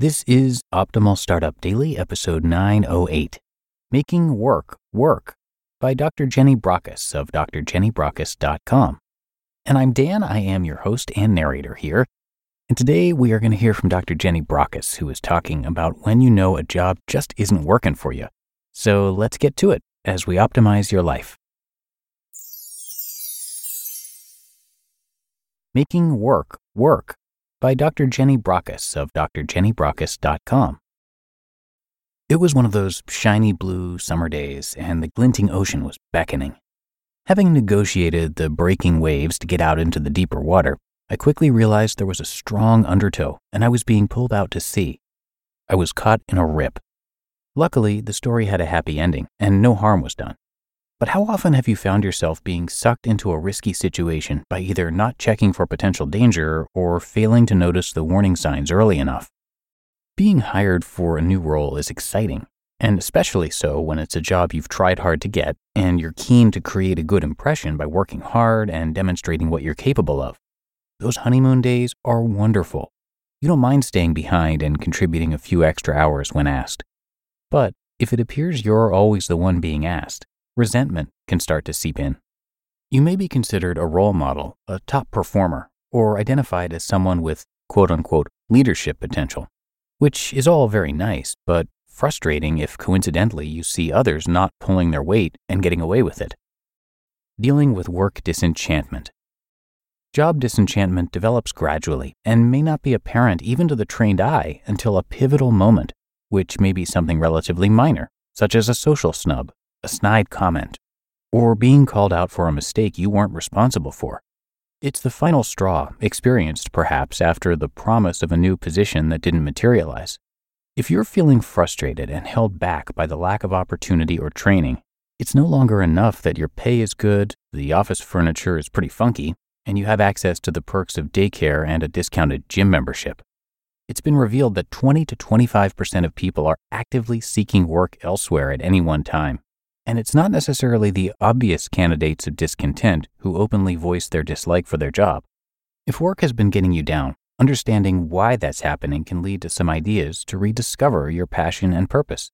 This is Optimal Startup Daily, episode 908 Making Work Work by Dr. Jenny Brockis of drjennybrockis.com. And I'm Dan, I am your host and narrator here. And today we are going to hear from Dr. Jenny Brockis, who is talking about when you know a job just isn't working for you. So let's get to it as we optimize your life. Making Work Work by Dr. Jenny Brockis of drjennybrockis.com. It was one of those shiny blue summer days, and the glinting ocean was beckoning. Having negotiated the breaking waves to get out into the deeper water, I quickly realized there was a strong undertow and I was being pulled out to sea. I was caught in a rip. Luckily, the story had a happy ending and no harm was done. But how often have you found yourself being sucked into a risky situation by either not checking for potential danger or failing to notice the warning signs early enough? Being hired for a new role is exciting, and especially so when it's a job you've tried hard to get and you're keen to create a good impression by working hard and demonstrating what you're capable of. Those honeymoon days are wonderful. You don't mind staying behind and contributing a few extra hours when asked. But if it appears you're always the one being asked, resentment can start to seep in. You may be considered a role model, a top performer, or identified as someone with quote unquote leadership potential, which is all very nice, but frustrating if coincidentally you see others not pulling their weight and getting away with it. Dealing with work disenchantment. Job disenchantment develops gradually and may not be apparent even to the trained eye until a pivotal moment, which may be something relatively minor, such as a social snub a snide comment, or being called out for a mistake you weren't responsible for. It's the final straw, experienced perhaps after the promise of a new position that didn't materialize. If you're feeling frustrated and held back by the lack of opportunity or training, it's no longer enough that your pay is good, the office furniture is pretty funky, and you have access to the perks of daycare and a discounted gym membership. It's been revealed that 20 to 25% of people are actively seeking work elsewhere at any one time. And it's not necessarily the obvious candidates of discontent who openly voice their dislike for their job. If work has been getting you down, understanding why that's happening can lead to some ideas to rediscover your passion and purpose.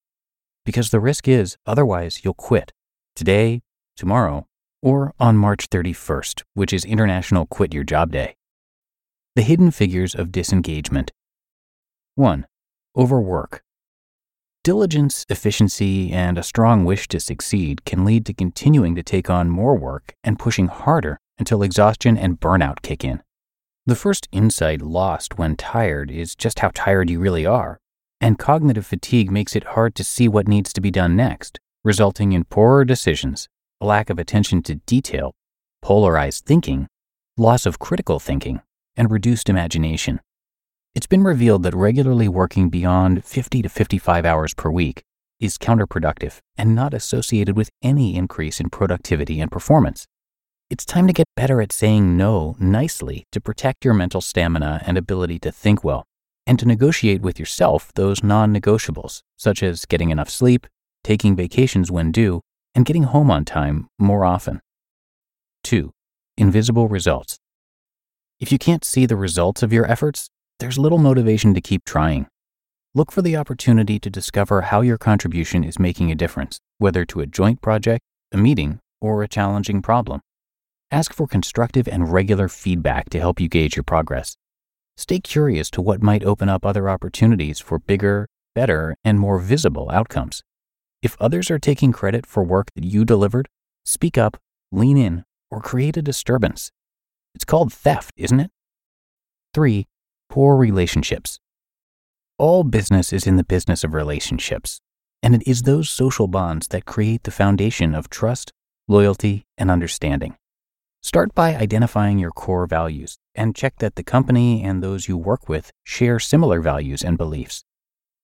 Because the risk is, otherwise, you'll quit today, tomorrow, or on March 31st, which is International Quit Your Job Day. The hidden figures of disengagement. 1. Overwork. Diligence, efficiency, and a strong wish to succeed can lead to continuing to take on more work and pushing harder until exhaustion and burnout kick in. The first insight lost when tired is just how tired you really are, and cognitive fatigue makes it hard to see what needs to be done next, resulting in poorer decisions, a lack of attention to detail, polarized thinking, loss of critical thinking, and reduced imagination. It's been revealed that regularly working beyond 50 to 55 hours per week is counterproductive and not associated with any increase in productivity and performance. It's time to get better at saying no nicely to protect your mental stamina and ability to think well, and to negotiate with yourself those non negotiables, such as getting enough sleep, taking vacations when due, and getting home on time more often. 2. Invisible results. If you can't see the results of your efforts, there's little motivation to keep trying. Look for the opportunity to discover how your contribution is making a difference, whether to a joint project, a meeting, or a challenging problem. Ask for constructive and regular feedback to help you gauge your progress. Stay curious to what might open up other opportunities for bigger, better, and more visible outcomes. If others are taking credit for work that you delivered, speak up, lean in, or create a disturbance. It's called theft, isn't it? 3 poor relationships. All business is in the business of relationships, and it is those social bonds that create the foundation of trust, loyalty, and understanding. Start by identifying your core values and check that the company and those you work with share similar values and beliefs.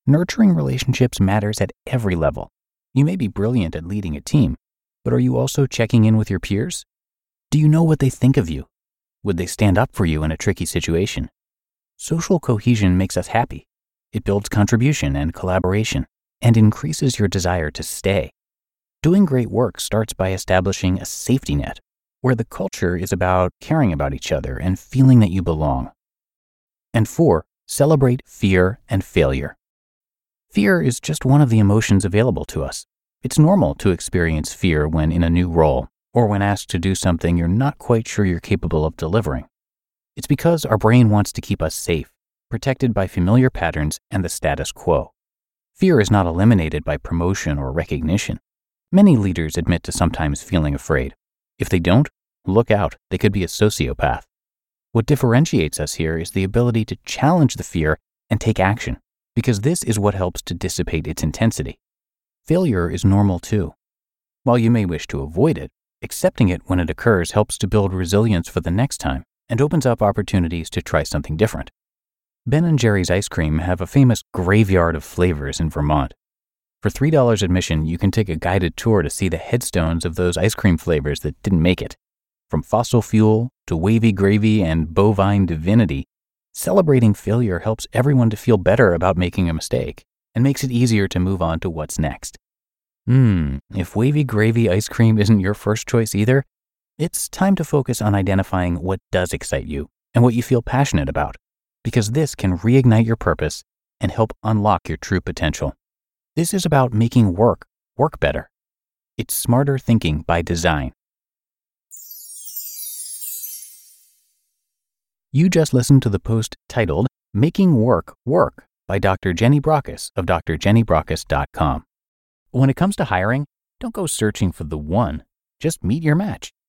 Nurturing relationships matters at every level. You may be brilliant at leading a team, but are you also checking in with your peers? Do you know what they think of you? Would they stand up for you in a tricky situation? Social cohesion makes us happy. It builds contribution and collaboration and increases your desire to stay. Doing great work starts by establishing a safety net where the culture is about caring about each other and feeling that you belong. And four, celebrate fear and failure. Fear is just one of the emotions available to us. It's normal to experience fear when in a new role or when asked to do something you're not quite sure you're capable of delivering. It's because our brain wants to keep us safe, protected by familiar patterns and the status quo. Fear is not eliminated by promotion or recognition. Many leaders admit to sometimes feeling afraid. If they don't, look out, they could be a sociopath. What differentiates us here is the ability to challenge the fear and take action, because this is what helps to dissipate its intensity. Failure is normal too. While you may wish to avoid it, accepting it when it occurs helps to build resilience for the next time and opens up opportunities to try something different. Ben and Jerry's ice cream have a famous graveyard of flavors in Vermont. For $3 admission, you can take a guided tour to see the headstones of those ice cream flavors that didn't make it. From fossil fuel to wavy gravy and bovine divinity, celebrating failure helps everyone to feel better about making a mistake and makes it easier to move on to what's next. Hmm, if wavy gravy ice cream isn't your first choice either, it's time to focus on identifying what does excite you and what you feel passionate about, because this can reignite your purpose and help unlock your true potential. This is about making work work better. It's smarter thinking by design. You just listened to the post titled Making Work Work by Dr. Jenny Brockis of drjennybrockis.com. When it comes to hiring, don't go searching for the one. Just meet your match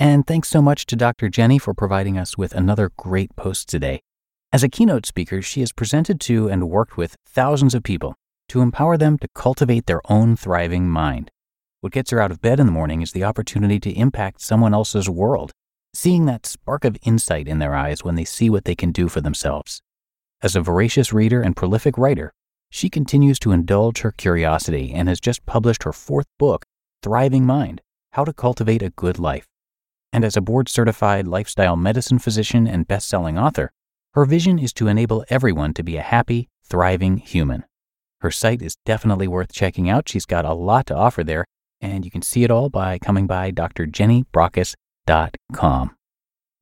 And thanks so much to Dr. Jenny for providing us with another great post today. As a keynote speaker, she has presented to and worked with thousands of people to empower them to cultivate their own thriving mind. What gets her out of bed in the morning is the opportunity to impact someone else's world, seeing that spark of insight in their eyes when they see what they can do for themselves. As a voracious reader and prolific writer, she continues to indulge her curiosity and has just published her fourth book, Thriving Mind How to Cultivate a Good Life. And as a board certified lifestyle medicine physician and best selling author, her vision is to enable everyone to be a happy, thriving human. Her site is definitely worth checking out. She's got a lot to offer there, and you can see it all by coming by drjennybrockis.com.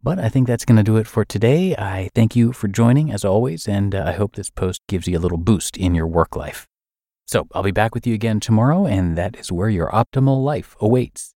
But I think that's going to do it for today. I thank you for joining as always, and uh, I hope this post gives you a little boost in your work life. So I'll be back with you again tomorrow, and that is where your optimal life awaits.